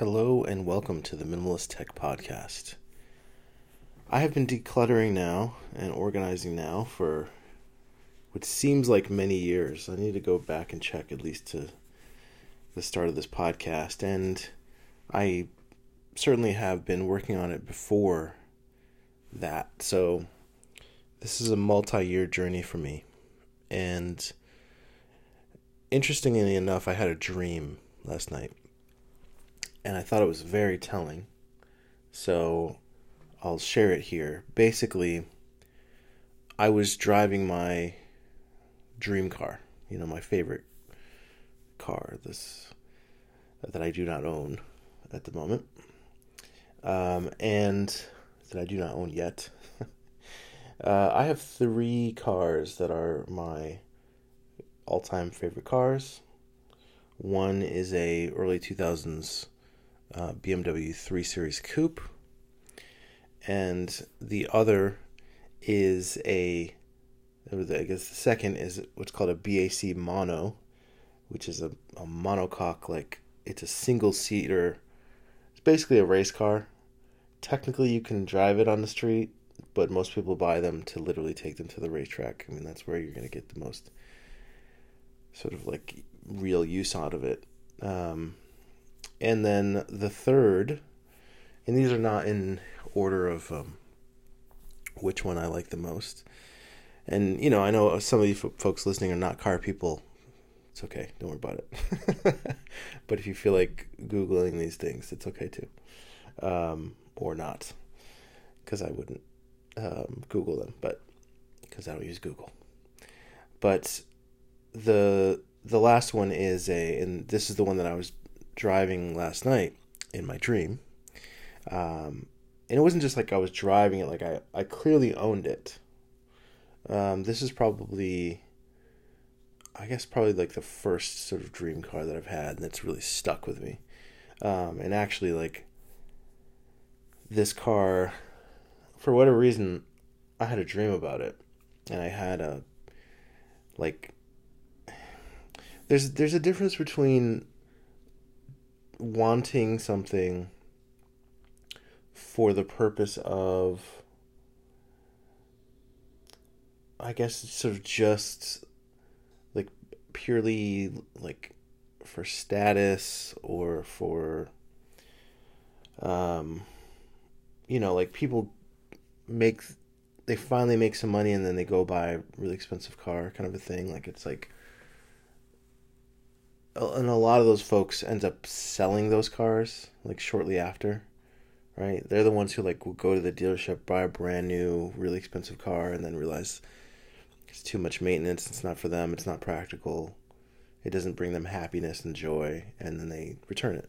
Hello and welcome to the Minimalist Tech Podcast. I have been decluttering now and organizing now for what seems like many years. I need to go back and check at least to the start of this podcast, and I certainly have been working on it before that. So this is a multi year journey for me. And interestingly enough, I had a dream last night and I thought it was very telling. So I'll share it here. Basically, I was driving my dream car, you know, my favorite car, this that I do not own at the moment, um, and that I do not own yet. uh, I have three cars that are my all-time favorite cars. One is a early 2000s uh, BMW 3 Series Coupe, and the other is a, I guess the second is what's called a BAC Mono, which is a, a monocoque, like it's a single seater. It's basically a race car. Technically, you can drive it on the street, but most people buy them to literally take them to the racetrack. I mean, that's where you're going to get the most sort of like real use out of it. Um, and then the third, and these are not in order of um, which one I like the most. And you know, I know some of you folks listening are not car people. It's okay, don't worry about it. but if you feel like googling these things, it's okay too, um, or not, because I wouldn't um, Google them, but because I don't use Google. But the the last one is a, and this is the one that I was driving last night in my dream. Um, and it wasn't just like I was driving it, like I, I clearly owned it. Um, this is probably, I guess, probably like the first sort of dream car that I've had, that's really stuck with me. Um, and actually, like, this car, for whatever reason, I had a dream about it, and I had a, like, there's there's a difference between wanting something for the purpose of I guess sort of just like purely like for status or for um you know like people make they finally make some money and then they go buy a really expensive car kind of a thing. Like it's like and a lot of those folks end up selling those cars like shortly after right? They're the ones who like will go to the dealership buy a brand new really expensive car and then realize it's too much maintenance it's not for them it's not practical it doesn't bring them happiness and joy and then they return it.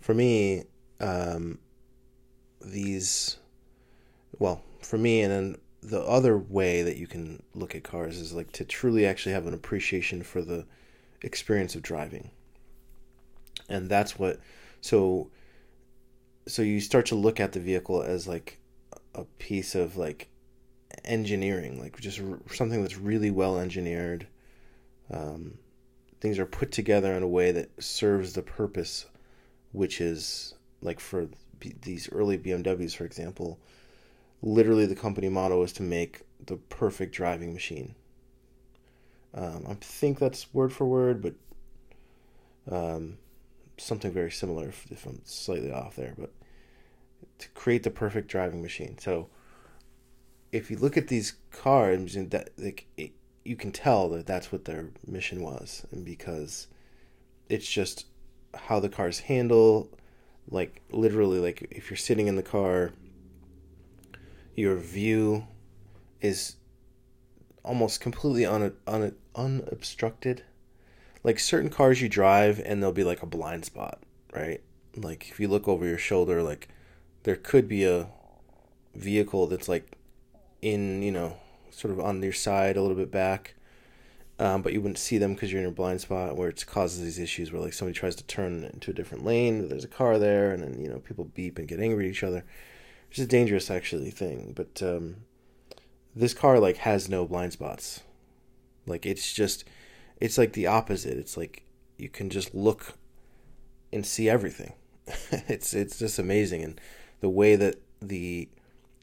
For me um, these well for me and then the other way that you can look at cars is like to truly actually have an appreciation for the experience of driving. And that's what so so you start to look at the vehicle as like a piece of like engineering, like just something that's really well engineered. Um, things are put together in a way that serves the purpose, which is like for B- these early BMWs, for example, literally the company motto is to make the perfect driving machine. Um, I think that's word for word, but um, something very similar if, if, I'm slightly off there. But to create the perfect driving machine. So if you look at these cars, that like it, you can tell that that's what their mission was, and because it's just how the cars handle, like literally, like if you're sitting in the car, your view is almost completely un, un, unobstructed. Like certain cars you drive and there'll be like a blind spot, right? Like if you look over your shoulder, like there could be a vehicle that's like in, you know, sort of on your side a little bit back. Um, but you wouldn't see them because you're in a blind spot where it causes these issues where like somebody tries to turn into a different lane, there's a car there, and then you know people beep and get angry at each other. It's a dangerous actually thing. But um, this car like has no blind spots. Like it's just it's like the opposite. It's like you can just look and see everything. it's it's just amazing, and the way that the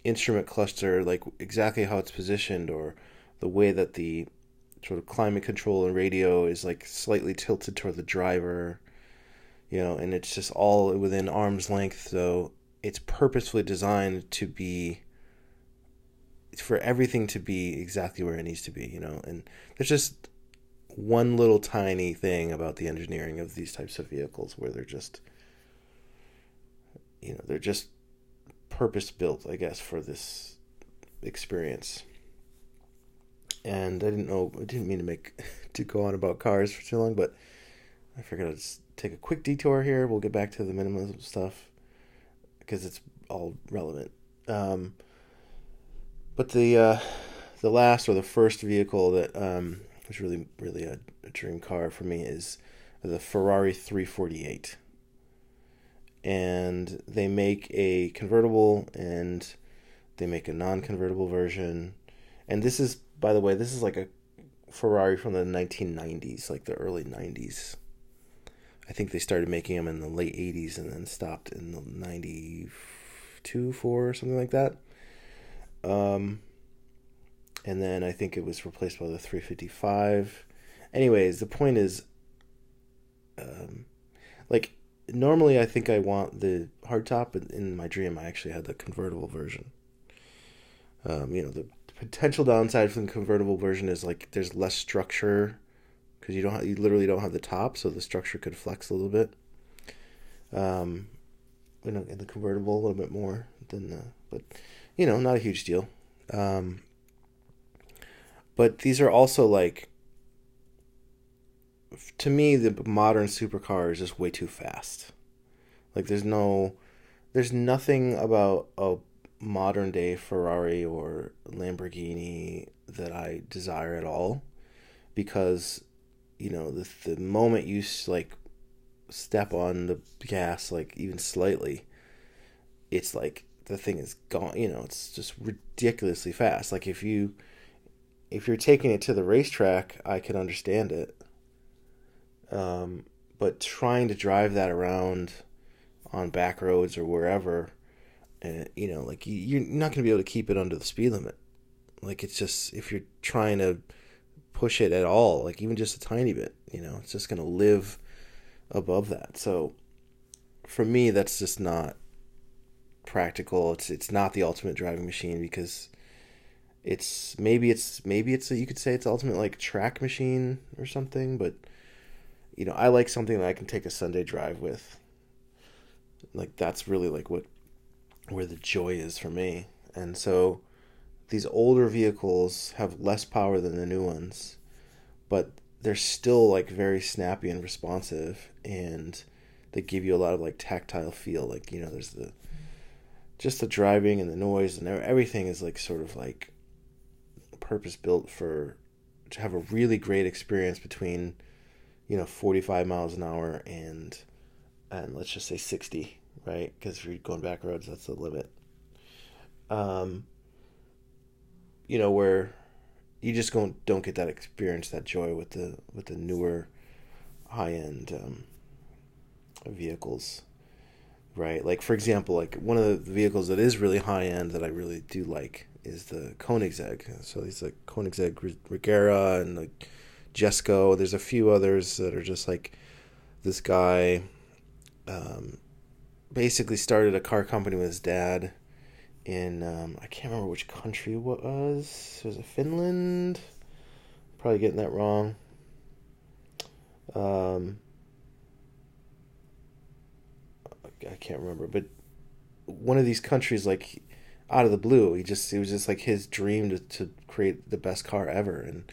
instrument cluster, like exactly how it's positioned, or the way that the sort of climate control and radio is like slightly tilted toward the driver, you know, and it's just all within arm's length. So it's purposefully designed to be for everything to be exactly where it needs to be, you know. And there's just one little tiny thing about the engineering of these types of vehicles where they're just you know, they're just purpose built, I guess, for this experience. And I didn't know, I didn't mean to make to go on about cars for too long, but I figured I'd just take a quick detour here. We'll get back to the minimalism stuff because it's all relevant. Um, but the uh, the last or the first vehicle that um, was really really a, a dream car for me is the Ferrari 348 and they make a convertible and they make a non-convertible version. And this is by the way this is like a ferrari from the 1990s like the early 90s i think they started making them in the late 80s and then stopped in the 92 4 or something like that um and then i think it was replaced by the 355 anyways the point is um like normally I think I want the hardtop, but in my dream I actually had the convertible version. Um, you know, the potential downside from the convertible version is like there's less structure because you don't have, you literally don't have the top, so the structure could flex a little bit. Um, in, a, in the convertible a little bit more than the, but you know, not a huge deal. Um, but these are also like to me, the modern supercar is just way too fast. Like, there's no, there's nothing about a modern day Ferrari or Lamborghini that I desire at all, because, you know, the the moment you like step on the gas, like even slightly, it's like the thing is gone. You know, it's just ridiculously fast. Like if you if you're taking it to the racetrack, I can understand it um, but trying to drive that around on back roads or wherever, and uh, you know, like you're not going to be able to keep it under the speed limit. Like it's just if you're trying to push it at all, like even just a tiny bit, you know, it's just going to live above that. So for me, that's just not practical. It's it's not the ultimate driving machine because it's maybe it's maybe it's a, you could say it's ultimate like track machine or something, but you know, I like something that I can take a Sunday drive with. Like that's really like what where the joy is for me. And so these older vehicles have less power than the new ones, but they're still like very snappy and responsive and they give you a lot of like tactile feel like you know there's the just the driving and the noise and everything is like sort of like purpose built for to have a really great experience between you know 45 miles an hour and and let's just say 60 right? Because if you're going back roads that's the limit. Um you know where you just don't don't get that experience that joy with the with the newer high end um, vehicles right like for example like one of the vehicles that is really high end that I really do like is the Koenigsegg so these like Koenigsegg Regera and the Jesko. There's a few others that are just like this guy um, basically started a car company with his dad in um, I can't remember which country it was. Was it Finland? Probably getting that wrong. Um, I can't remember, but one of these countries, like out of the blue, he just it was just like his dream to to create the best car ever, and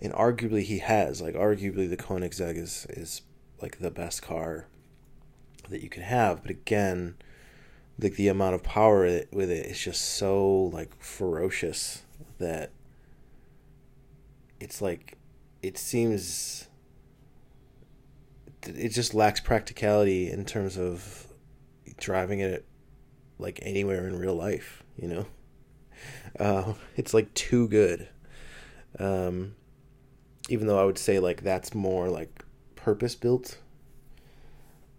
and arguably he has like arguably the Koenigsegg is is like the best car that you can have but again like the amount of power with it is just so like ferocious that it's like it seems it just lacks practicality in terms of driving it like anywhere in real life you know uh, it's like too good um, even though I would say like that's more like purpose built.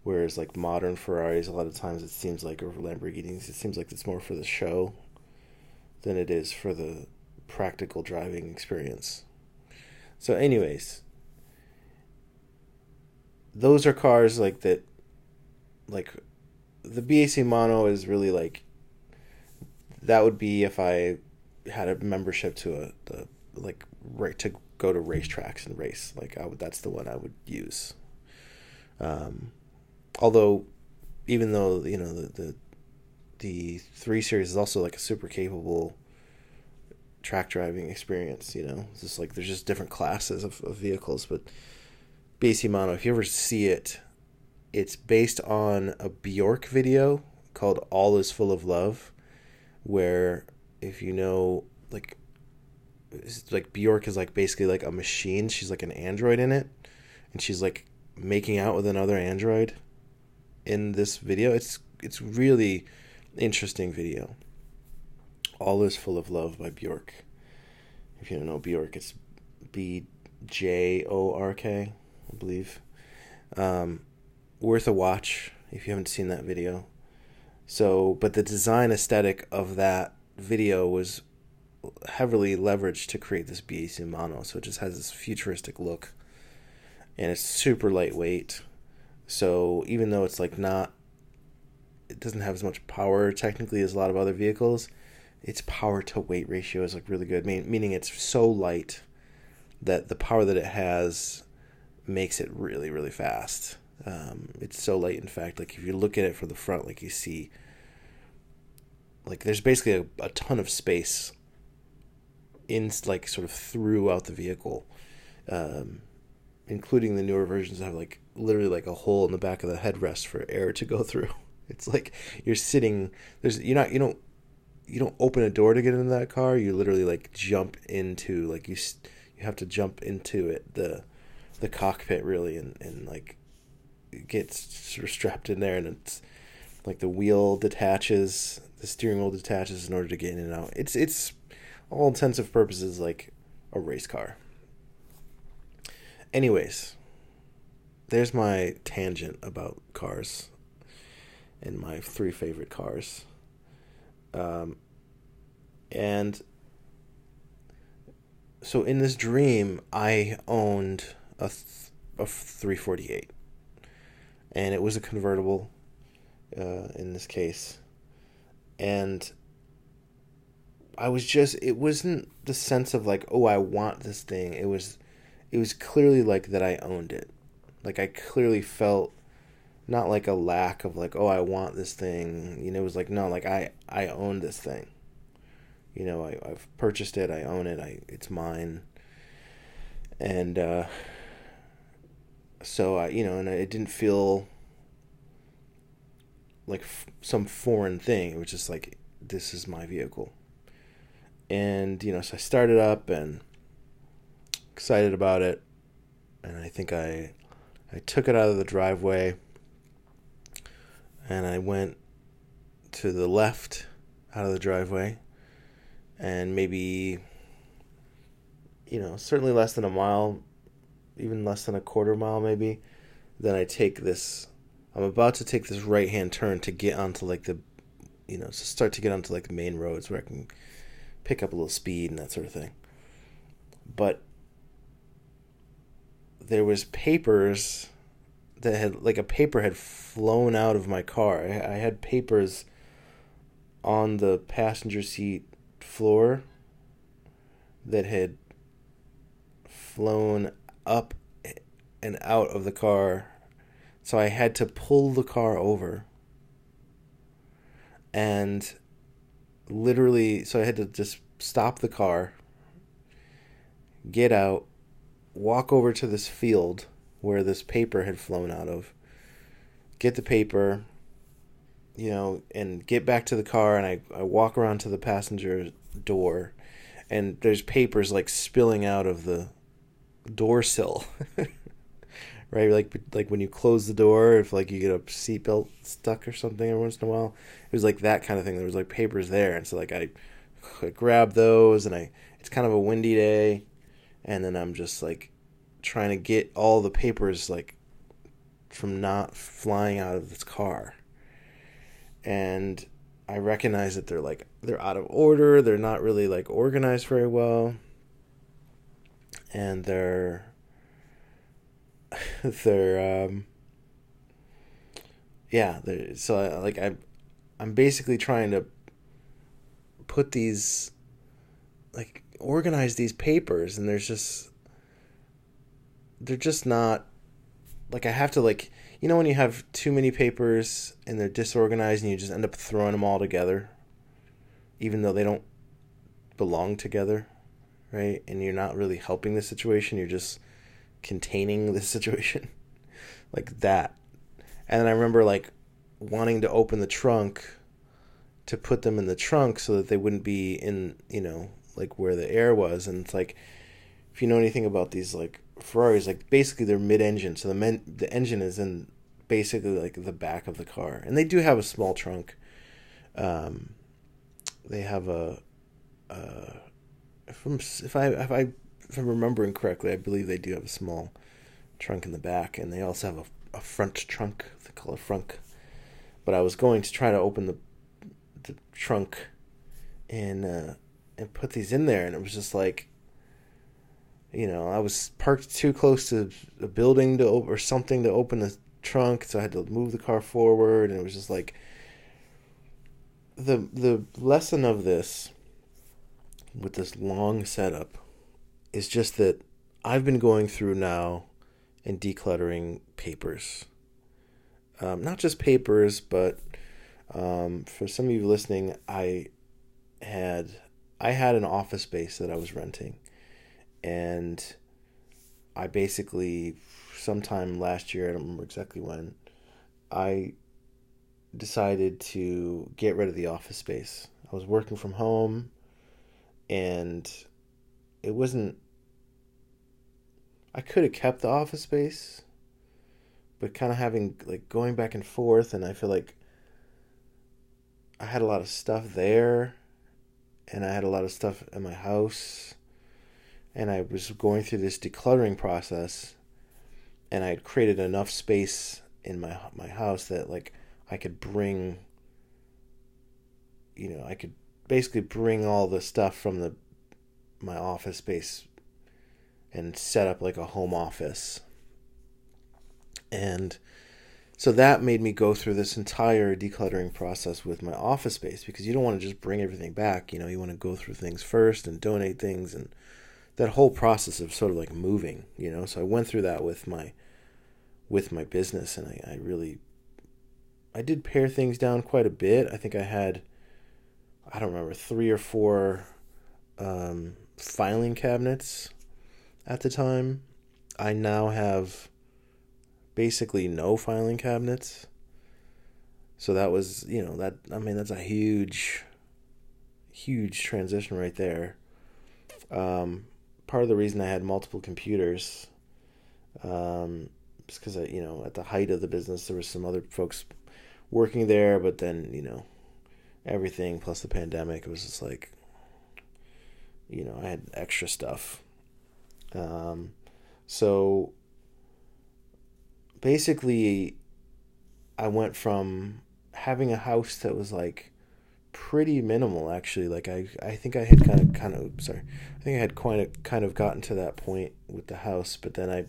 Whereas like modern Ferraris, a lot of times it seems like or Lamborghinis, it seems like it's more for the show than it is for the practical driving experience. So, anyways, those are cars like that. Like the BAC Mono is really like that would be if I had a membership to a the like right to go to racetracks and race. Like I would, that's the one I would use. Um, although, even though you know the the the three series is also like a super capable track driving experience. You know, it's just like there's just different classes of, of vehicles, but BAC Mono, if you ever see it, it's based on a Bjork video called "All Is Full of Love," where if you know like like Bjork is like basically like a machine. She's like an android in it, and she's like making out with another android in this video. It's it's really interesting video. All is full of love by Bjork. If you don't know Bjork, it's B J O R K, I believe. Um, worth a watch if you haven't seen that video. So, but the design aesthetic of that video was heavily leveraged to create this BAC mono. So it just has this futuristic look, and it's super lightweight. So even though it's like not, it doesn't have as much power technically as a lot of other vehicles. Its power to weight ratio is like really good, meaning it's so light that the power that it has makes it really really fast. Um, it's so light, in fact, like if you look at it from the front, like you see, like there's basically a, a ton of space in like sort of throughout the vehicle, um, including the newer versions have like literally like a hole in the back of the headrest for air to go through. It's like you're sitting there's you're not you don't you don't open a door to get into that car. You literally like jump into like you you have to jump into it the the cockpit really and and like gets sort of strapped in there and it's like the wheel detaches the steering wheel detaches in order to get in and out. It's it's all intensive purposes like a race car. Anyways, there's my tangent about cars and my three favorite cars. Um, and so in this dream, I owned a, th- a 348, and it was a convertible uh, in this case. And I was just it wasn't the sense of like oh I want this thing. It was it was clearly like that I owned it. Like I clearly felt not like a lack of like oh I want this thing. You know it was like no like I I own this thing. You know I I've purchased it. I own it. I it's mine. And uh so I you know and it didn't feel like f- some foreign thing. It was just like this is my vehicle. And you know so i started up and excited about it. And i think i i took it out of the driveway. And i went to the left out of the driveway. And maybe you know certainly less than a mile even less than a quarter mile maybe then i take this i'm about to take this right hand turn to get onto like the you know to start to get onto like the main roads where i can pick up a little speed and that sort of thing. But there was papers that had like a paper had flown out of my car. I, I had papers on the passenger seat floor that had flown up and out of the car. So I had to pull the car over. And literally, so I had to just stop the car, get out, walk over to this field where this paper had flown out of, get the paper, you know, and get back to the car. And I, I walk around to the passenger door, and there's papers like spilling out of the door sill. right? Like like when you close the door, if like you get a seatbelt stuck or something every once in a while, it was like that kind of thing. There was like papers there, and so like I, I grab those, and I it's kind of a windy day, and then I'm just like trying to get all the papers like from not flying out of this car. And I recognize that they're like they're out of order, they're not really like organized very well. And they're they're um yeah, they're, so I, like I I'm basically trying to put these like organize these papers and there's just they're just not like I have to like you know when you have too many papers and they're disorganized and you just end up throwing them all together even though they don't belong together right? And you're not really helping the situation you're just containing the situation. Like that. And then I remember like wanting to open the trunk to put them in the trunk so that they wouldn't be in you know like where the air was. And it's like if you know anything about these like Ferraris like basically they're mid-engine. So the men the engine is in basically like the back of the car. And they do have a small trunk. Um they have a uh if I'm if I if I if I'm remembering correctly I believe they do have a small trunk in the back and they also have a, a front trunk they call it front but I was going to try to open the the trunk and uh and put these in there and it was just like you know, I was parked too close to a building to or something to open the trunk, so I had to move the car forward, and it was just like the the lesson of this with this long setup is just that I've been going through now and decluttering papers, um, not just papers, but um, for some of you listening, I had I had an office space that I was renting. And I basically sometime last year, I don't remember exactly when, I decided to get rid of the office space. I was working from home and it wasn't I could have kept the office space, but kind of having like going back and forth and I feel like I had a lot of stuff there and I had a lot of stuff in my house and I was going through this decluttering process and I had created enough space in my my house that like I could bring you know, I could basically bring all the stuff from the my office space and set up like a home office. And so that made me go through this entire decluttering process with my office space because you don't want to just bring everything back, you know, you want to go through things first and donate things and that whole process of sort of like moving, you know. So I went through that with my with my business, and I, I really I did pare things down quite a bit. I think I had I don't remember three or four um, filing cabinets at the time. I now have basically no filing cabinets. So that was, you know, that I mean that's a huge huge transition right there. Um, part of the reason I had multiple computers um, because I, you know, at the height of the business, there was some other folks working there, but then, you know, everything plus the pandemic, it was just like, you know, I had extra stuff. Um, so basically, I went from having a house that was like pretty minimal actually. Like I, I think I had kind of, kind of, sorry, I think I had quite kind of gotten to that point with the house, but then I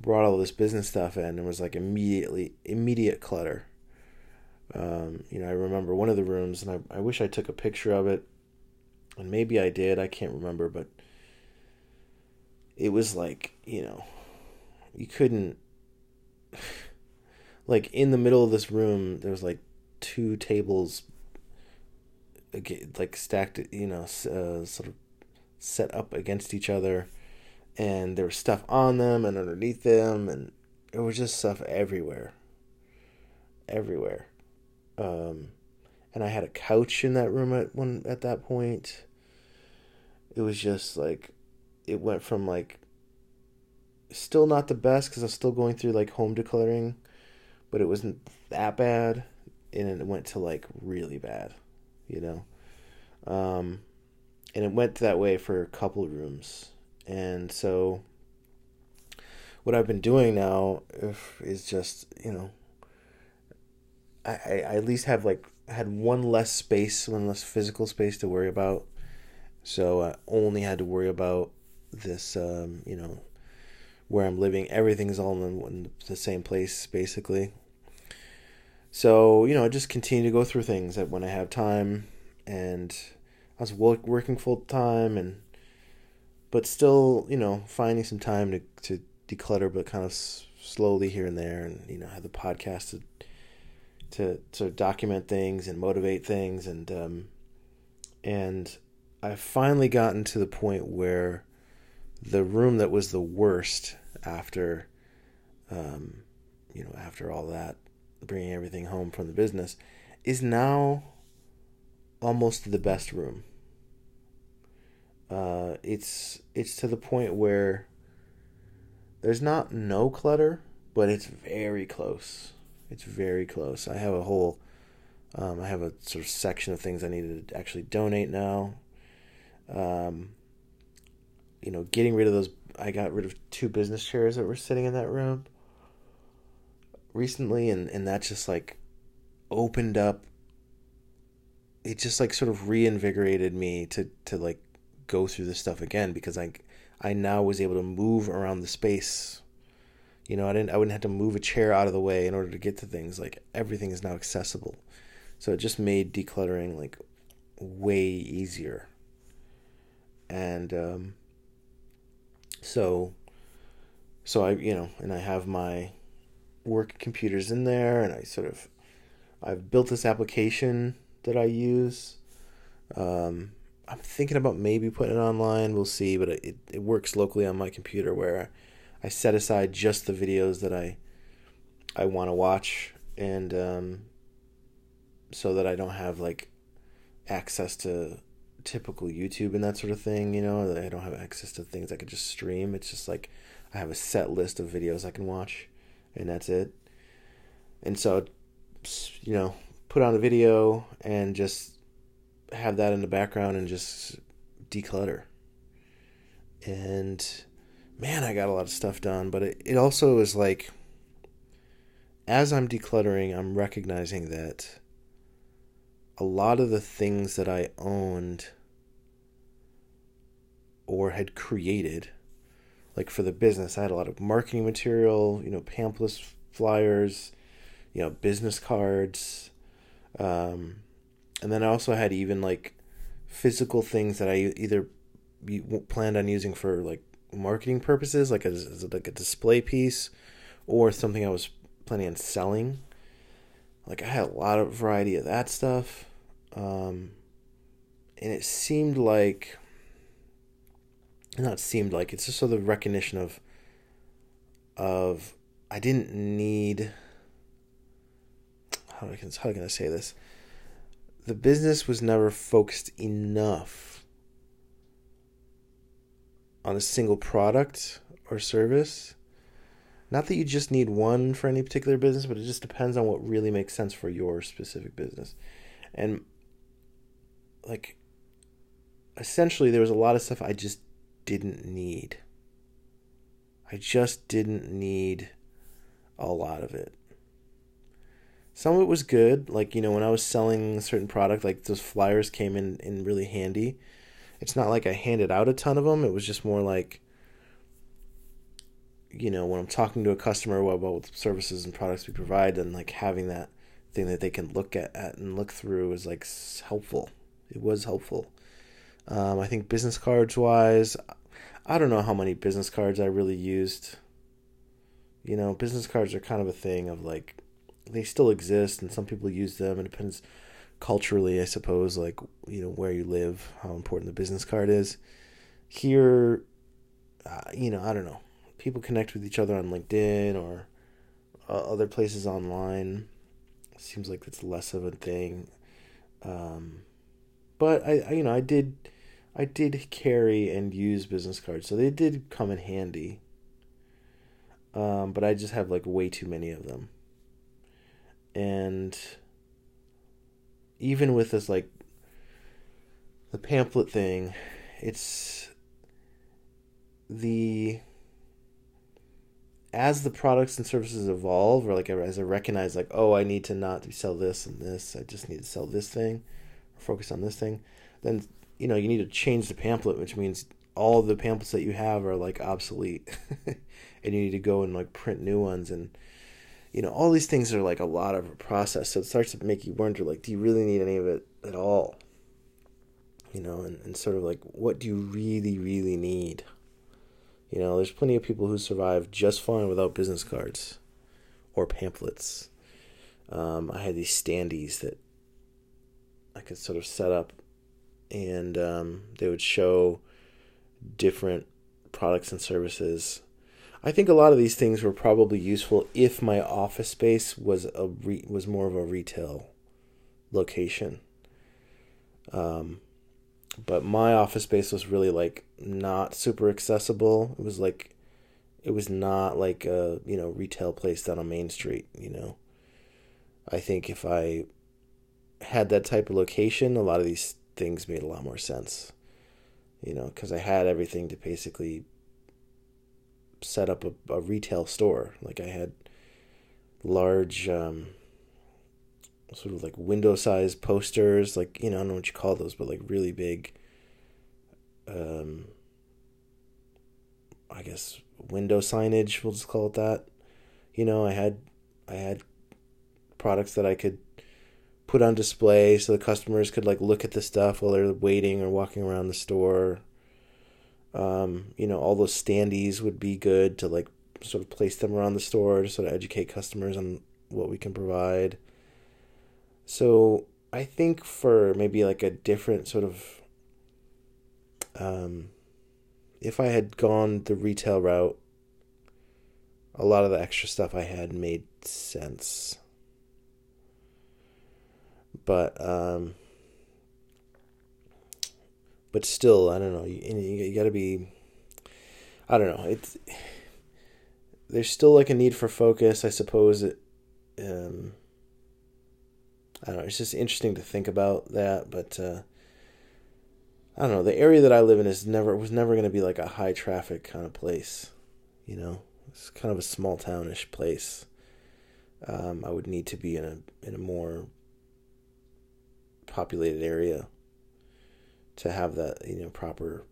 brought all this business stuff in and it was like immediately immediate clutter. Um, you know, I remember one of the rooms, and I, I wish I took a picture of it, and maybe I did. I can't remember, but it was like you know, you couldn't like in the middle of this room. There was like two tables like stacked, you know, uh, sort of set up against each other, and there was stuff on them and underneath them, and it was just stuff everywhere, everywhere. Um, and I had a couch in that room at one at that point. It was just like, it went from like, still not the best because I was still going through like home decluttering, but it wasn't that bad, and it went to like really bad you know. Um, and it went that way for a couple rooms. And so what I've been doing now is just you know I, I, at least have like had one less space, one less physical space to worry about. So I only had to worry about this, um, you know, where I'm living. Everything's all in, in the same place, basically. So you know, I just continue to go through things that when I have time, and I was working full time, and but still, you know, finding some time to to declutter, but kind of slowly here and there, and you know, have the podcast to to of document things and motivate things. And um, and I've finally gotten to the point where the room that was the worst after um, you know after all that bringing everything home from the business is now almost the best room. Uh, it's it's to the point where there's not no clutter but it's very close it's very close. I have a whole, um, I have a sort of section of things I need to actually donate now. Um, you know, getting rid of those. I got rid of two business chairs that were sitting in that room recently, and and that just like opened up. It just like sort of reinvigorated me to to like go through this stuff again because I I now was able to move around the space you know, I didn't I wouldn't have to move a chair out of the way in order to get to things. Like everything is now accessible. So it just made decluttering like way easier. And um so so I you know, and I have my work computers in there and I sort of I've built this application that I use. Um, I'm thinking about maybe putting it online. We'll see, but it, it works locally on my computer where I set aside just the videos that I I want to watch, and um, so that I don't have like access to typical YouTube and that sort of thing. You know, I don't have access to things I could just stream. It's just like I have a set list of videos I can watch, and that's it. And so, you know, put on a video and just have that in the background and just declutter. And man, I got a lot of stuff done, but it, it also is like, as I'm decluttering, I'm recognizing that a lot of the things that I owned or had created, like for the business, I had a lot of marketing material, you know, pamphlets, flyers, you know, business cards. Um, and then I also had even like physical things that I either planned on using for like marketing purposes, like a like a display piece, or something I was planning on selling. Like I had a lot of variety of that stuff, um, and it seemed like, not seemed like it's just sort of recognition of, of I didn't need. How can how can I say this? The business was never focused enough on a single product or service. Not that you just need one for any particular business, but it just depends on what really makes sense for your specific business. And like essentially there was a lot of stuff I just didn't need. I just didn't need a lot of it. Some of it was good, like you know when I was selling a certain product, like those flyers came in in really handy it's not like I handed out a ton of them. It was just more like, you know, when I'm talking to a customer about services and products we provide, and like having that thing that they can look at, at and look through is like helpful. It was helpful. Um, I think business cards wise, I don't know how many business cards I really used. You know, business cards are kind of a thing of like, they still exist and some people use them. It depends culturally, I suppose, like you know where you live, how important the business card is. Here, uh, you know, I don't know. People connect with each other on LinkedIn or uh, other places online. Seems like it's less of a thing. Um, but I, I, you know, I did, I did carry and use business cards, so they did come in handy. Um, but I just have like way too many of them, and even with this like the pamphlet thing, it's the as the products and services evolve, or like as I recognize, like, oh, I need to not sell this and this, I just need to sell this thing, or focus on this thing, then you know you need to change the pamphlet, which means all the pamphlets that you have are like obsolete, and you need to go and like print new ones, and you know all these things are like a lot of a process. So it starts to make you wonder, like, do you really need any of it at all? You know, and, and sort of like, what do you really, really need? You know, there's plenty of people who survive just fine without business cards or pamphlets. Um, I had these standees that I could sort of set up, and um, they would show different products and services. I think a lot of these things were probably useful if my office space was a re- was more of a retail location. Um, but my office space was really like not super accessible. It was like it was not like a, you know, retail place down on Main Street, you know. I think if I had that type of location, a lot of these things made a lot more sense. You know, cuz I had everything to basically set up a, a retail store. Like I had large um sort of like window size posters, like you know, I don't know what you call those, but like really big um I guess window signage, we'll just call it that. You know, I had I had products that I could put on display so the customers could like look at the stuff while they're waiting or walking around the store. Um, you know, all those standees would be good to like sort of place them around the store to sort of educate customers on what we can provide. So I think for maybe like a different sort of um, if I had gone the retail route, a lot of the extra stuff I had made sense. But um, but still, I don't know. You, you got to be. I don't know. It's there's still like a need for focus, I suppose. It, um, I don't know. It's just interesting to think about that, but uh, I don't know. The area that I live in is never was never going to be like a high traffic kind of place. You know, it's kind of a small townish place. Um, I would need to be in a in a more populated area to have that you know proper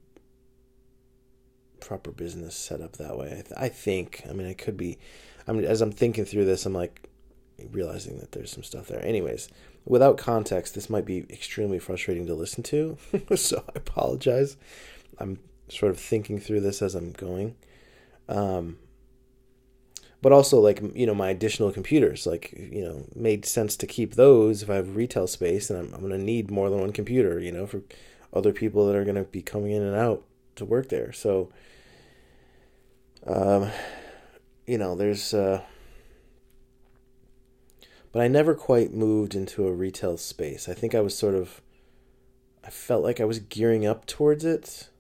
proper business set up that way. I, th- I think. I mean, it could be. I mean, as I'm thinking through this, I'm like, realizing that there's some stuff there. Anyways, without context, this might be extremely frustrating to listen to, so I apologize. I'm sort of thinking through this as I'm going. Um, but also, like, you know, my additional computers, like, you know, made sense to keep those if I have retail space and I'm, I'm going to need more than one computer, you know, for other people that are going to be coming in and out to work there. So, um, you know, there's, uh, but I never quite moved into a retail space. I think I was sort of I felt like I was gearing up towards it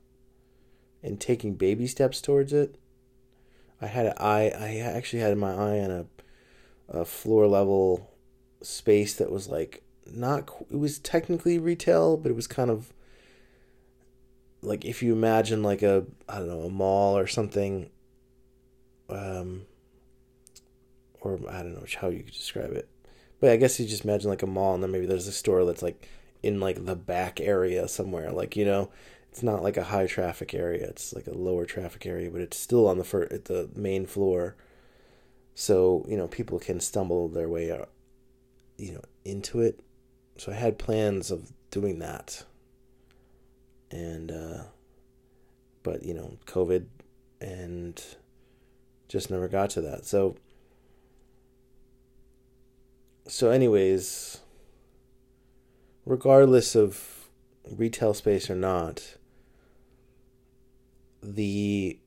and taking baby steps towards it. I had an eye I actually had my eye on a a floor level space that was like not it was technically retail, but it was kind of like if you imagine like a I don't know, a mall or something um or I don't know how you could describe it. But I guess you just imagine like a mall, and then maybe there's a store that's like in like the back area somewhere. Like you know, it's not like a high traffic area; it's like a lower traffic area, but it's still on the fir- at the main floor. So you know, people can stumble their way out, you know, into it. So I had plans of doing that. And uh, but you know, COVID and just never got to that. So so anyways regardless of retail space or not the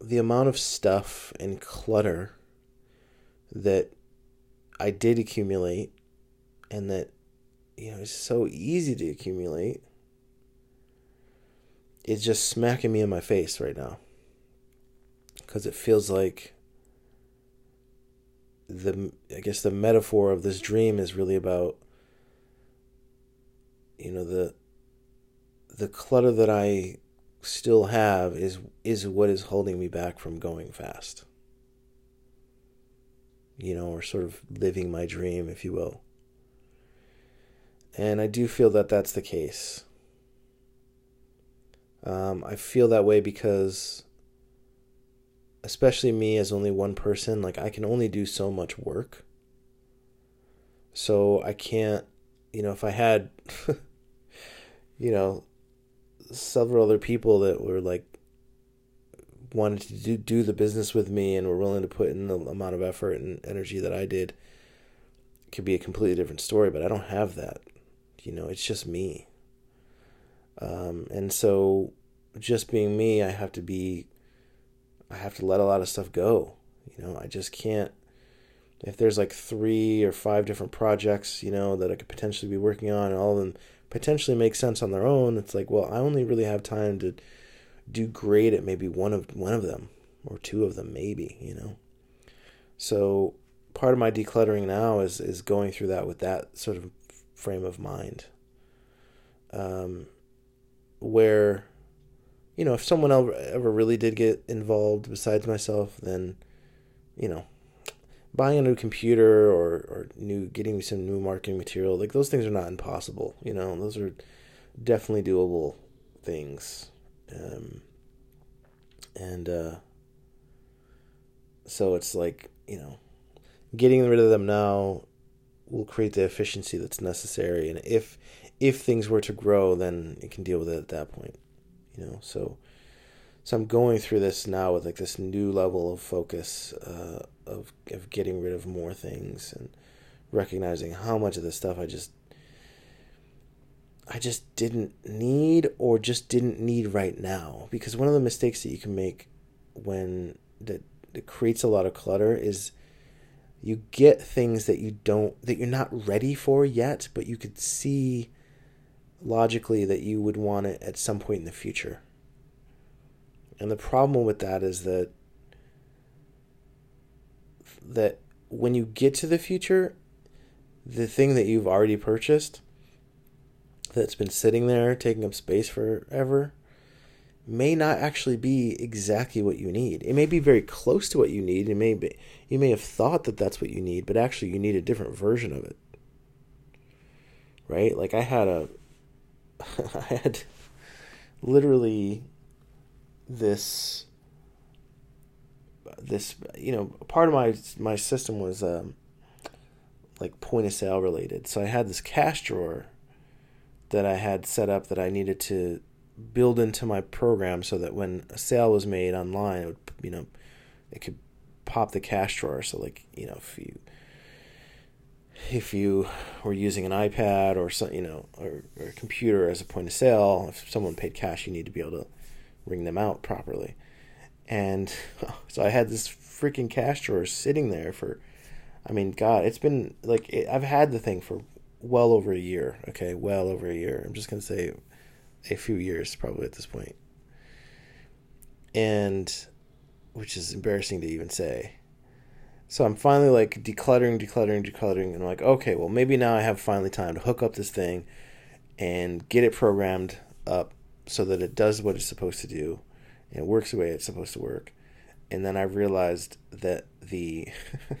the amount of stuff and clutter that I did accumulate and that you know is so easy to accumulate is just smacking me in my face right now cuz it feels like the I guess the metaphor of this dream is really about you know the the clutter that I still have is is what is holding me back from going fast. You know, or sort of living my dream, if you will. And I do feel that that's the case. Um, I feel that way because, especially me as only one person, like I can only do so much work. So I can't, you know, if I had, you know, several other people that were like wanted to do, do the business with me and were willing to put in the amount of effort and energy that I did, it could be a completely different story. But I don't have that. You know, it's just me. Um, and so, just being me, I have to be, I have to let a lot of stuff go. You know, I just can't. If there's like three or five different projects, you know, that I could potentially be working on, and all of them potentially make sense on their own, it's like, well, I only really have time to do great at maybe one of one of them or two of them, maybe, you know. So part of my decluttering now is is going through that with that sort of frame of mind. Um, where, you know, if someone ever really did get involved besides myself, then, you know, buying a new computer or, or new getting me some new marketing material like those things are not impossible you know? Those are definitely doable things. Um, and uh, so it's like you know getting rid of them now will create the efficiency that's necessary. And if if things were to grow then it can deal with it at that point you know? So so I'm going through this now with like this new level of focus uh, of of getting rid of more things and recognizing how much of this stuff I just I just didn't need or just didn't need right now. Because one of the mistakes that you can make when that, that creates a lot of clutter is you get things that you don't that you're not ready for yet but you could see logically that you would want it at some point in the future and the problem with that is that that when you get to the future, the thing that you've already purchased that's been sitting there taking up space forever may not actually be exactly what you need. It may be very close to what you need. It may be you may have thought that that's what you need, but actually you need a different version of it. Right? Like I had a I had literally this this you know part of my my system was um, like point of sale related. So i had this cash drawer that i had set up that i needed to build into my program so that when a sale was made online it would you know it could pop the cash drawer. So like you know if you if you were using an ipad or you know or, or a computer as a point of sale if someone paid cash you need to be able to ring them out properly. And so I had this freaking cash drawer sitting there for, I mean, God, it's been like, it, I've had the thing for well over a year. Okay, well over a year. I'm just to say a few years probably at this point. And, which is embarrassing to even say. So I'm finally like decluttering, decluttering, decluttering, and I'm like, okay, well maybe now I have finally time to hook up this thing and get it programmed up so that it does what it's supposed to do and it works the way it's supposed to work. And then I realized that the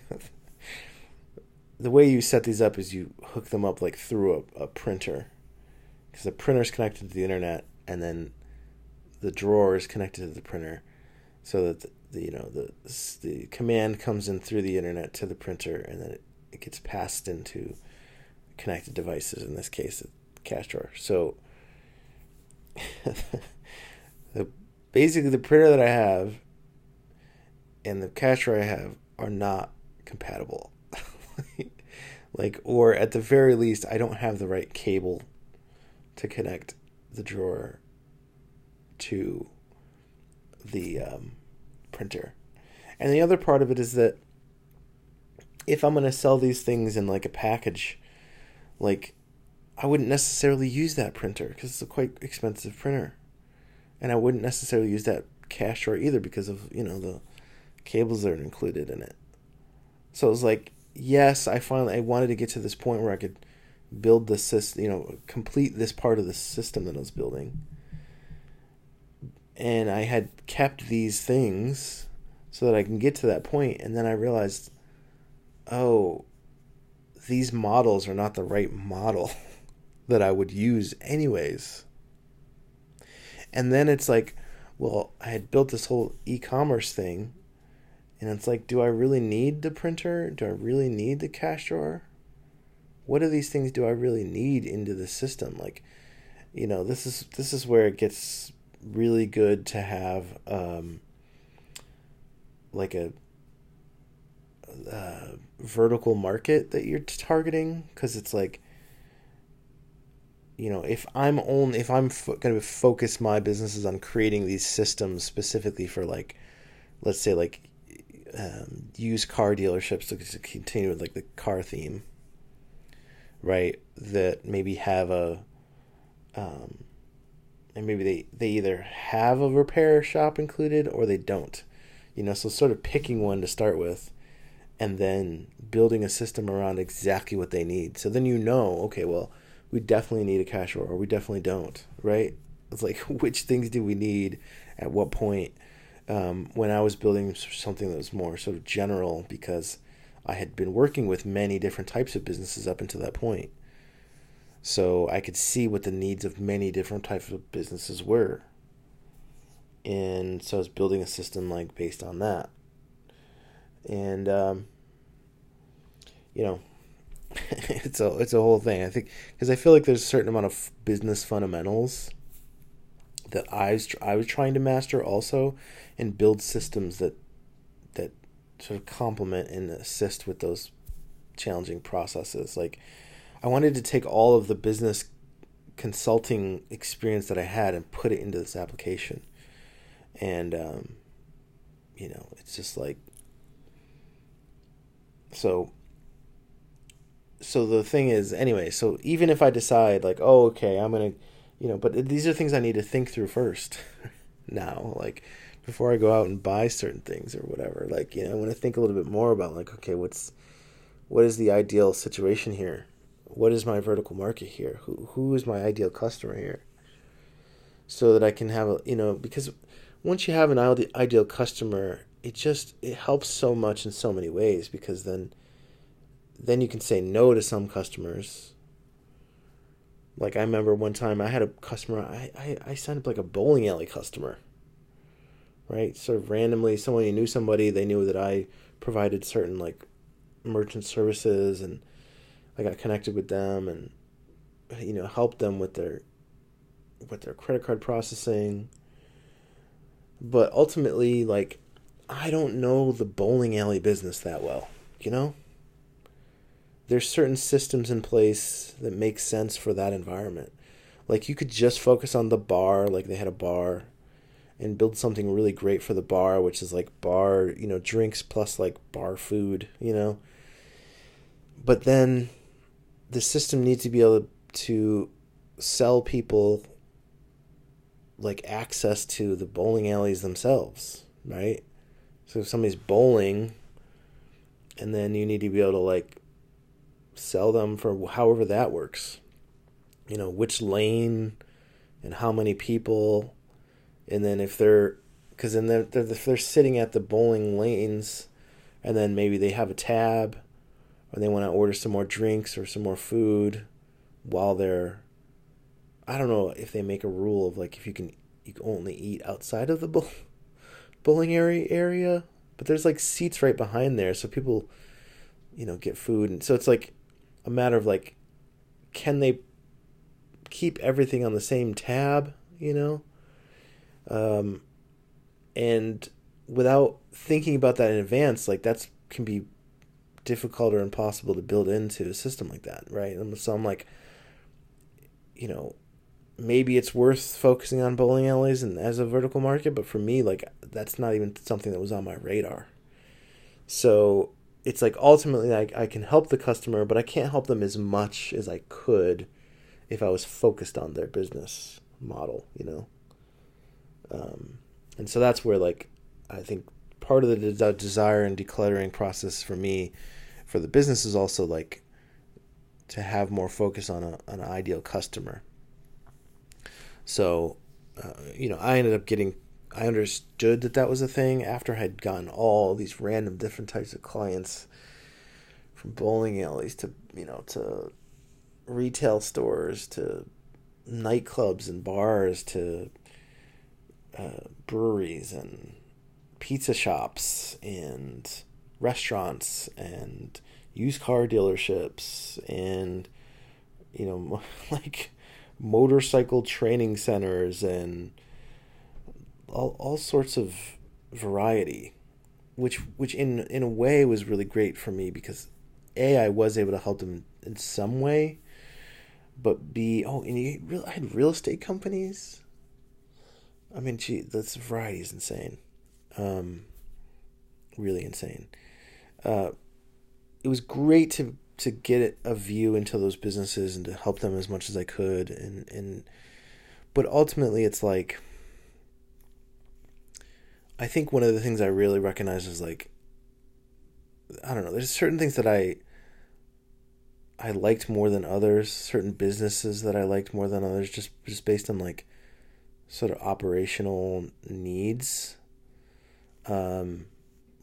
the way you set these up is you hook them up like through a, a printer because the printer is connected to the internet and then the drawer is connected to the printer so that the, you know the the command comes in through the internet to the printer and then it, it gets passed into connected devices in this case the cash drawer so the, basically the printer that I have and the cacher I have are not compatible. like or at the very least I don't have the right cable to connect the drawer to the um, printer. And the other part of it is that if I'm going to sell these things in like a package, like I wouldn't necessarily use that printer because it's a quite expensive printer, and I wouldn't necessarily use that cash drawer either because of you know the cables that are included in it. So it was like, yes, I finally I wanted to get to this point where I could build the system, you know, complete this part of the system that I was building. And I had kept these things so that I can get to that point and then I realized oh these models are not the right model that I would use anyways. And then it's like, well, I had built this whole e-commerce thing and it's like, do I really need the printer? Do I really need the cash drawer? What of these things do I really need into the system? Like, you know, this is this is where it gets really good to have um, like a, a vertical market that you're targeting because it's like you know if i'm only if i'm fo- going to focus my businesses on creating these systems specifically for like let's say like um, used car dealerships to continue with like the car theme right that maybe have a um, and maybe they they either have a repair shop included or they don't. You know so sort of picking one to start with and then building a system around exactly what they need. So then you know okay well we definitely need a cash drawer or we definitely don't right? It's like which things do we need? At what point? Um, when i was building something that was more sort of general because i had been working with many different types of businesses up until that point so I could see what the needs of many different types of businesses were. And so I was building a system like based on that. And um, you know, it's a it's a whole thing. I think because I feel like there's a certain amount of business fundamentals that I was I was trying to master also, and build systems that that sort of complement and assist with those challenging processes. Like I wanted to take all of the business consulting experience that I had and put it into this application. And, um, you know, it's just like, so, so the thing is, anyway, so even if I decide, like, oh, okay, I'm going to, you know, but these are things I need to think through first now, like, before I go out and buy certain things or whatever. Like, you know, I want to think a little bit more about, like, okay, what's, what is the ideal situation here? What is my vertical market here? Who who is my ideal customer here? So that I can have a you know because once you have an ideal customer, it just it helps so much in so many ways because then then you can say no to some customers. Like I remember one time I had a customer I, I, I signed up like a bowling alley customer. Right? Sort of randomly someone who knew somebody, they knew that I provided certain like merchant services and I got connected with them and you know helped them with their with their credit card processing. But ultimately, like I don't know the bowling alley business that well, you know? There's certain systems in place that make sense for that environment. Like you could just focus on the bar, like they had a bar, and build something really great for the bar, which is like bar, you know, drinks plus like bar food, you know. But then the system needs to be able to sell people like access to the bowling alleys themselves, right? So if somebody's bowling and then you need to be able to like sell them for however that works. You know, which lane and how many people and then if they're because then they're, they're, they're sitting at the bowling lanes and then maybe they have a tab or they want to order some more drinks or some more food while they're I don't know if they make a rule of like if you can you can only eat outside of the bowl, bowling area area, but there's like seats right behind there so people you know get food and so it's like a matter of like can they keep everything on the same tab, you know? Um and without thinking about that in advance, like that's can be difficult or impossible to build into a system like that, right? So I'm like, you know, maybe it's worth focusing on bowling alleys and as a vertical market, but for me, like that's not even something that was on my radar. So it's like ultimately I, I can help the customer, but I can't help them as much as I could if I was focused on their business model, you know. Um, and so that's where like I think part of the desire and decluttering process for me for the business is also like to have more focus on, a, an ideal customer. So, uh, you know, I ended up getting I understood that that was a thing after I had gotten all these random different types of clients from bowling alleys to you know to retail stores to nightclubs and bars to uh, breweries and pizza shops and restaurants and used car dealerships and you know like motorcycle training centers and all, all sorts of variety which which in in a way was really great for me because a I was able to help them in some way but b oh and you real I had real estate companies. I mean gee this variety is insane. Um really insane uh it was great to to get a view into those businesses and to help them as much as I could and and but ultimately it's like I think one of the things I really recognize is like I don't know, there's certain things that I I liked more than others, certain businesses that I liked more than others just just based on like sort of operational needs. Um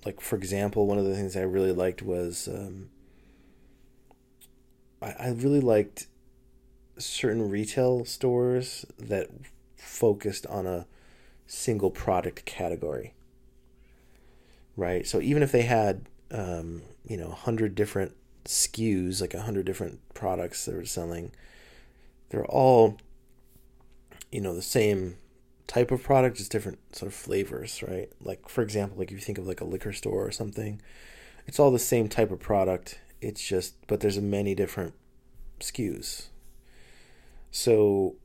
like for example, one of the things I really liked was um I, I really liked certain retail stores that focused on a single product category. Right? So even if they had um, you know, 100 different SKUs, like 100 different products they were selling, they're all you know, the same type of product, just different sort of flavors, right? Like for example, like if you think of like a liquor store or something, it's all the same type of product it's just, but there's many different SKUs. So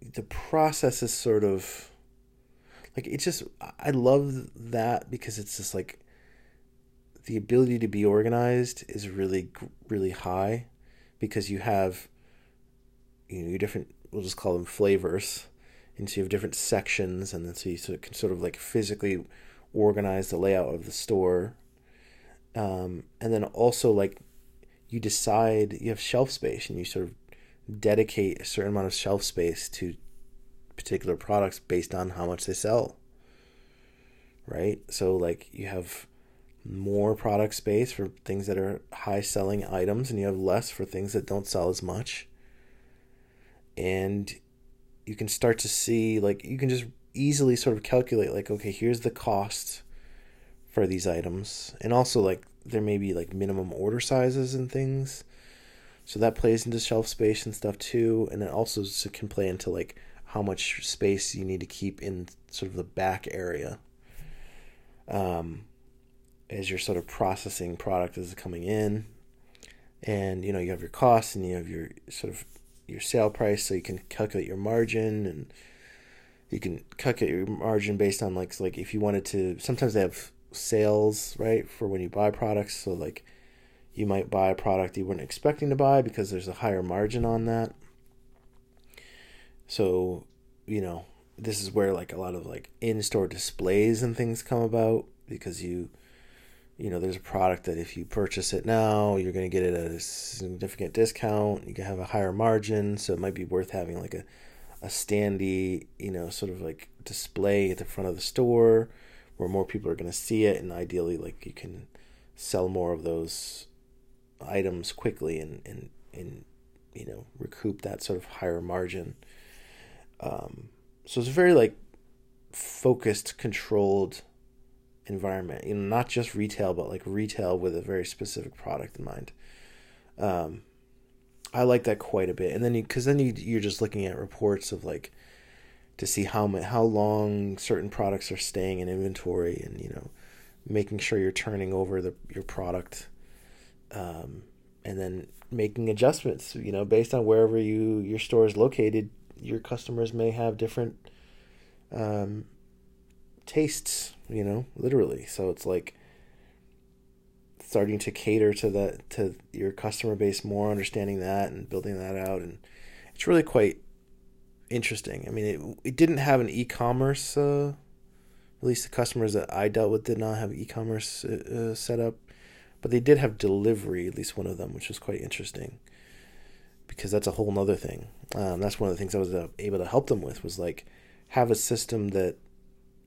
the process is sort of like it's just I love that because it's just like the ability to be organized is really really high because you have you know your different we'll just call them flavors and so you have different sections and then so you sort of can sort of like physically organize the layout of the store. Um, and then also like you decide you have shelf space and you sort of dedicate a certain amount of shelf space to particular products based on how much they sell. Right? So like you have more product space for things that are high selling items and you have less for things that don't sell as much. And you can start to see like you can just easily sort of calculate like okay here's the cost for these items. And also like there may be like minimum order sizes and things. So that plays into shelf space and stuff too. And it also can play into like how much space you need to keep in sort of the back area um, as you're sort of processing product as it's coming in. And you know you have your costs and you have your sort of your sale price so you can calculate your margin and you can calculate your margin based on like like if you wanted to sometimes they have sales, right, for when you buy products. So, like, you might buy a product you weren't expecting to buy because there's a higher margin on that. So, you know, this is where like a lot of like in-store displays and things come about because you you know, there's a product that if you purchase it now, you're going to get it at a significant discount. You can have a higher margin, so it might be worth having like a a standy, you know, sort of like display at the front of the store where more people are going to see it and ideally like you can sell more of those items quickly and and and you know recoup that sort of higher margin um, so it's very like focused controlled environment you know not just retail but like retail with a very specific product in mind. Um, i like that quite a bit. And then you because then you, you're just looking at reports of like to see how how long certain products are staying in inventory and you know making sure you're turning over the your product um, and then making adjustments you know based on wherever you your store is located your customers may have different um, tastes you know literally so it's like starting to cater to that to your customer base more understanding that and building that out and it's really quite interesting. I mean, it it didn't have an e-commerce. Uh, at least the customers that I dealt with did not have e-commerce uh, uh, set up, but they did have delivery. At least one of them, which was quite interesting, because that's a whole nother thing. Um, that's one of the things I was uh, able to help them with was like have a system that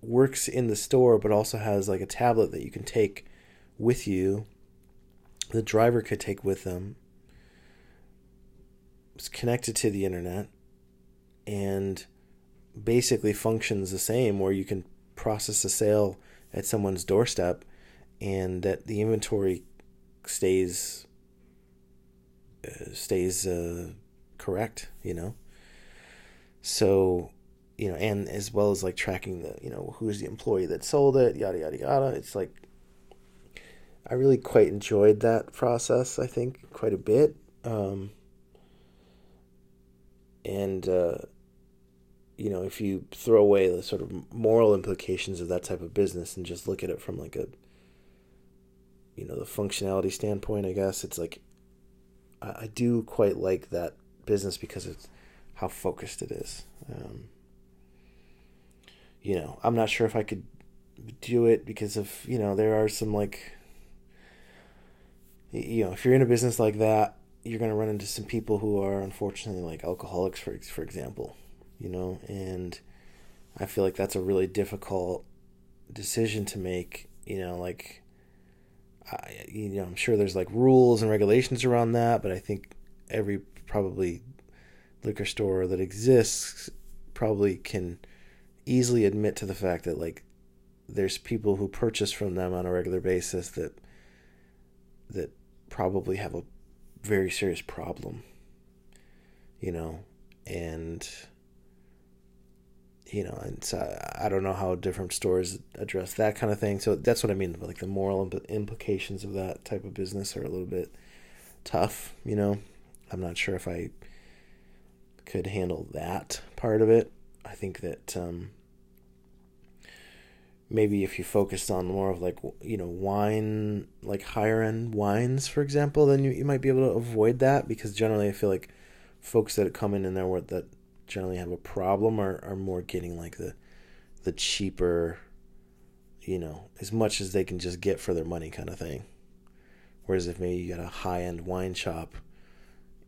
works in the store but also has like a tablet that you can take with you. The driver could take with them. It's connected to the internet and basically functions the same where you can process a sale at someone's doorstep and that the inventory stays uh, stays uh, correct you know? So you know and as well as like tracking the you know who's the employee that sold it yada yada yada. It's like i really quite enjoyed that process i think quite a bit. Um, and uh, you know if you throw away the sort of moral implications of that type of business and just look at it from like a you know the functionality standpoint i guess it's like i, I do quite like that business because it's how focused it is. Um, you know i'm not sure if i could do it because of you know there are some like you know if you're in a business like that you're going to run into some people who are unfortunately like alcoholics for for example you know and i feel like that's a really difficult decision to make you know like I, you know i'm sure there's like rules and regulations around that but i think every probably liquor store that exists probably can easily admit to the fact that like there's people who purchase from them on a regular basis that that probably have a very serious problem you know? And you know and so i don't know how different stores address that kind of thing. So that's what i mean like the moral implications of that type of business are a little bit tough you know? I'm not sure if i could handle that part of it. I think that um, maybe if you focused on more of like you know wine like higher end wines for example then you, you might be able to avoid that because generally i feel like folks that come in in there that generally have a problem are, are more getting like the the cheaper you know as much as they can just get for their money kind of thing. Whereas if maybe you got a high end wine shop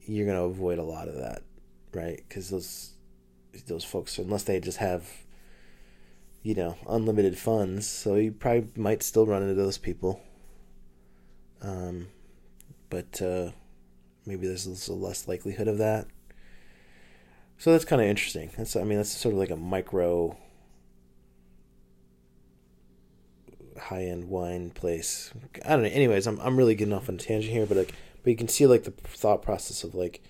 you're going to avoid a lot of that right? Because those those folks unless they just have you know, unlimited funds, so you probably might still run into those people. Um, but uh, maybe there's a less likelihood of that. So that's kind of interesting. That's I mean that's sort of like a micro high end wine place. I don't know. Anyways, I'm I'm really getting off on a tangent here, but like but you can see like the thought process of like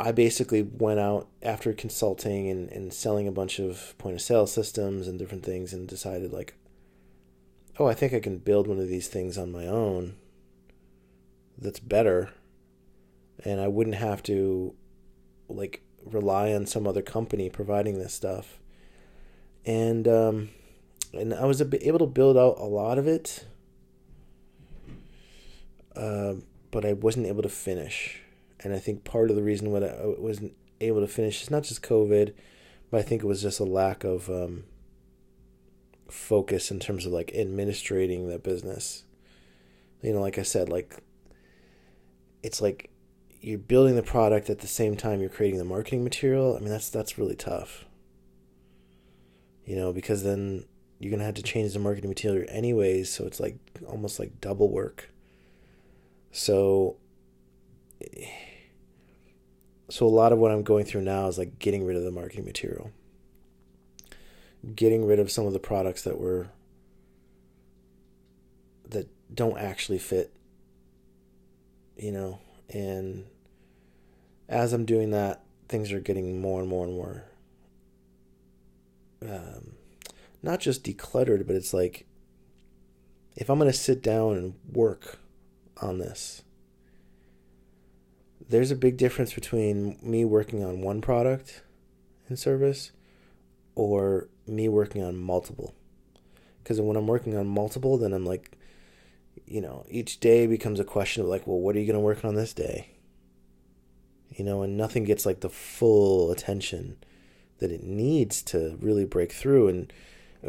I basically went out after consulting and, and selling a bunch of point of sale systems and different things and decided like, oh, I think I can build one of these things on my own that's better. And I wouldn't have to like rely on some other company providing this stuff. And um, and I was able to build out a lot of it, uh, but I wasn't able to finish and I think part of the reason what I wasn't able to finish is not just COVID, but I think it was just a lack of um, focus in terms of like administrating the business. You know, like I said, like it's like you're building the product at the same time you're creating the marketing material. I mean, that's that's really tough. You know, because then you're gonna have to change the marketing material anyways, so it's like almost like double work. So so a lot of what I'm going through now is like getting rid of the marketing material. Getting rid of some of the products that were that don't actually fit. You know, and as I'm doing that, things are getting more and more and more um, not just decluttered, but it's like if I'm going to sit down and work on this, there's a big difference between me working on one product and service or me working on multiple. Because when I'm working on multiple, then I'm like, you know, each day becomes a question of like, well, what are you going to work on this day? You know, and nothing gets like the full attention that it needs to really break through. And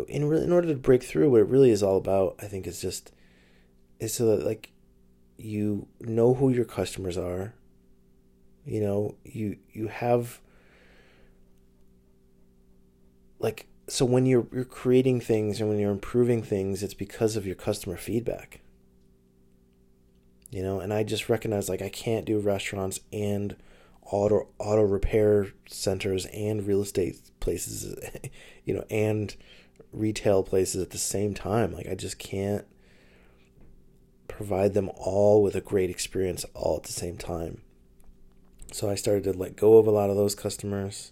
in, in order to break through, what it really is all about, I think, is just, is so that like you know who your customers are you know you you have like so when you're you're creating things and when you're improving things, it's because of your customer feedback. You know, and I just recognize like I can't do restaurants and auto auto repair centers and real estate places, you know, and retail places at the same time. Like I just can't provide them all with a great experience all at the same time. So I started to let go of a lot of those customers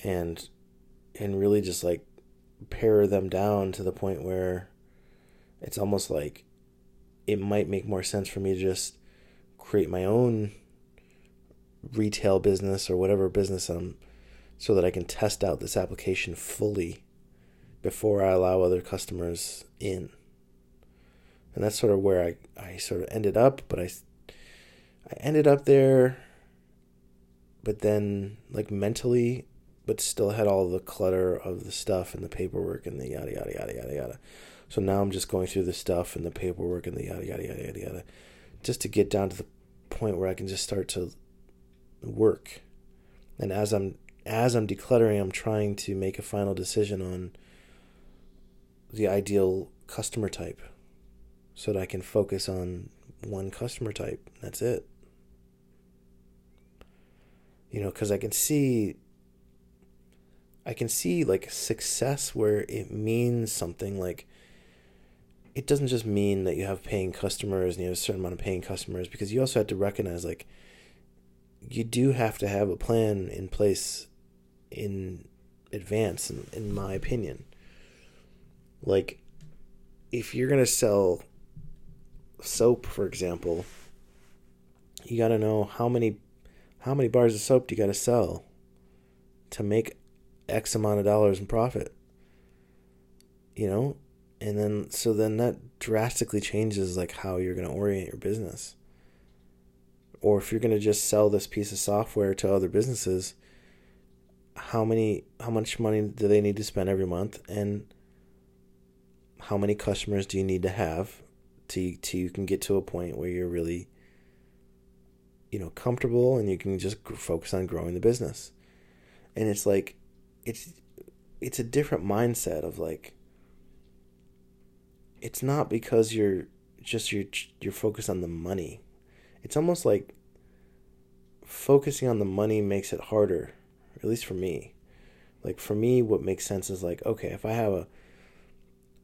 and and really just like pare them down to the point where it's almost like it might make more sense for me to just create my own retail business or whatever business I'm so that I can test out this application fully before I allow other customers in. And that's sort of where I, I sort of ended up, but I I ended up there but then like mentally but still had all the clutter of the stuff and the paperwork and the yada yada yada yada yada. So now I'm just going through the stuff and the paperwork and the yada yada yada yada yada, just to get down to the point where I can just start to work. And as I'm as I'm decluttering, I'm trying to make a final decision on the ideal customer type, so that I can focus on one customer type. That's it. You know, because I can see I can see like success where it means something like it doesn't just mean that you have paying customers and you have a certain amount of paying customers because you also have to recognize like you do have to have a plan in place in advance in, in my opinion. Like if you're going to sell soap for example you got to know how many how many bars of soap do you got to sell to make X amount of dollars in profit. You know? And then so then that drastically changes like how you're going to orient your business. Or if you're going to just sell this piece of software to other businesses, how many how much money do they need to spend every month and how many customers do you need to have to to you can get to a point where you're really you know comfortable and you can just focus on growing the business. And it's like it's it's a different mindset of like it's not because you're just you're you're focused on the money. It's almost like focusing on the money makes it harder, at least for me. Like for me, what makes sense is like okay, if I have a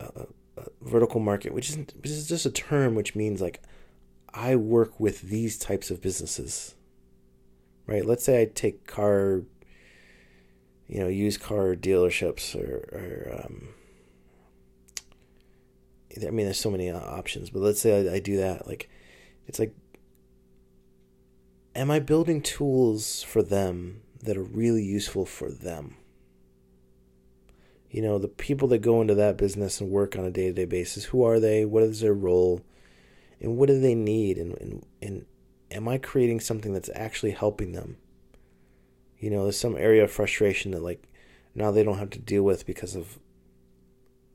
a, a vertical market, which isn't which is just a term which means like I work with these types of businesses. Right? Let's say I take car you know, used car dealerships or, or um, I mean, there's so many options, but let's say I, I do that. Like, it's like, am I building tools for them that are really useful for them? You know, the people that go into that business and work on a day to day basis, who are they? What is their role? And what do they need? And, and, and am I creating something that's actually helping them? you know, there's some area of frustration that like now they don't have to deal with because of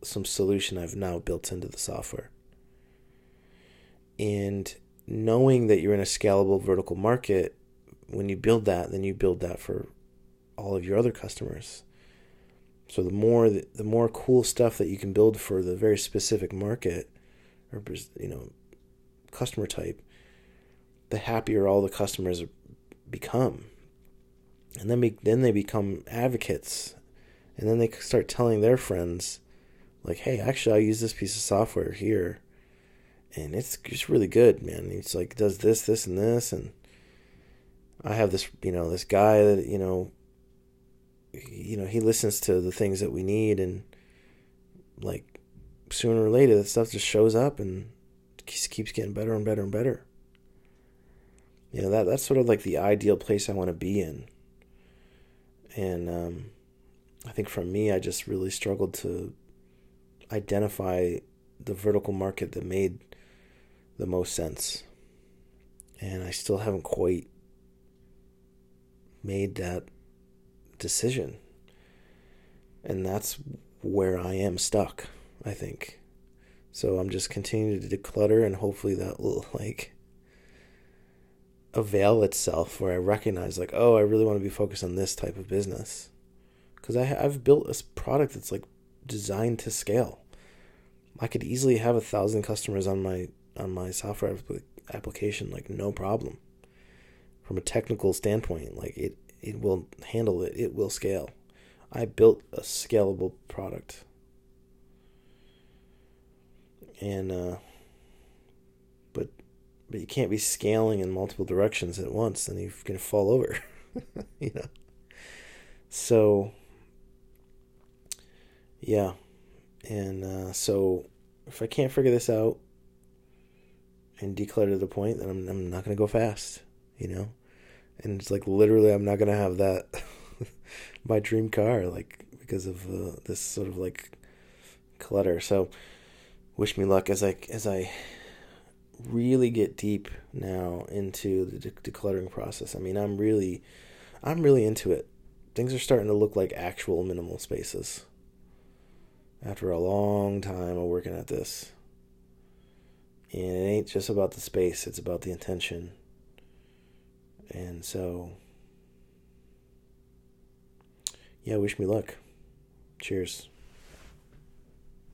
some solution I've now built into the software. And knowing that you're in a scalable vertical market, when you build that, then you build that for all of your other customers. So the more the more cool stuff that you can build for the very specific market or you know customer type, the happier all the customers become. And then be, then they become advocates. And then they start telling their friends like hey actually i use this piece of software here and it's just really good man. It's like does this this and this and i have this you know this guy that you know you know he listens to the things that we need and like sooner or later that stuff just shows up and just keeps getting better and better and better you know that that's sort of like the ideal place i want to be in and um, I think for me, I just really struggled to identify the vertical market that made the most sense. And I still haven't quite made that decision. And that's where I am stuck, I think. So I'm just continuing to declutter and hopefully that will like avail itself where I recognize like, oh, I really want to be focused on this type of business. because I I've built a product that's like designed to scale. I could easily have a thousand customers on my on my software application, like no problem. From a technical standpoint, like it it will handle it. It will scale. I built a scalable product, and uh, but but you can't be scaling in multiple directions at once, and you're gonna fall over. you know. So yeah, and uh, so if I can't figure this out and declutter the point, then I'm I'm not gonna go fast, you know. And it's like literally, I'm not gonna have that my dream car, like because of uh, this sort of like clutter. So, wish me luck as I as I really get deep now into the de- decluttering process. I mean, I'm really I'm really into it. Things are starting to look like actual minimal spaces after a long time of working at this. And it ain't just about the space, it's about the intention. And so, yeah, wish me luck. Cheers.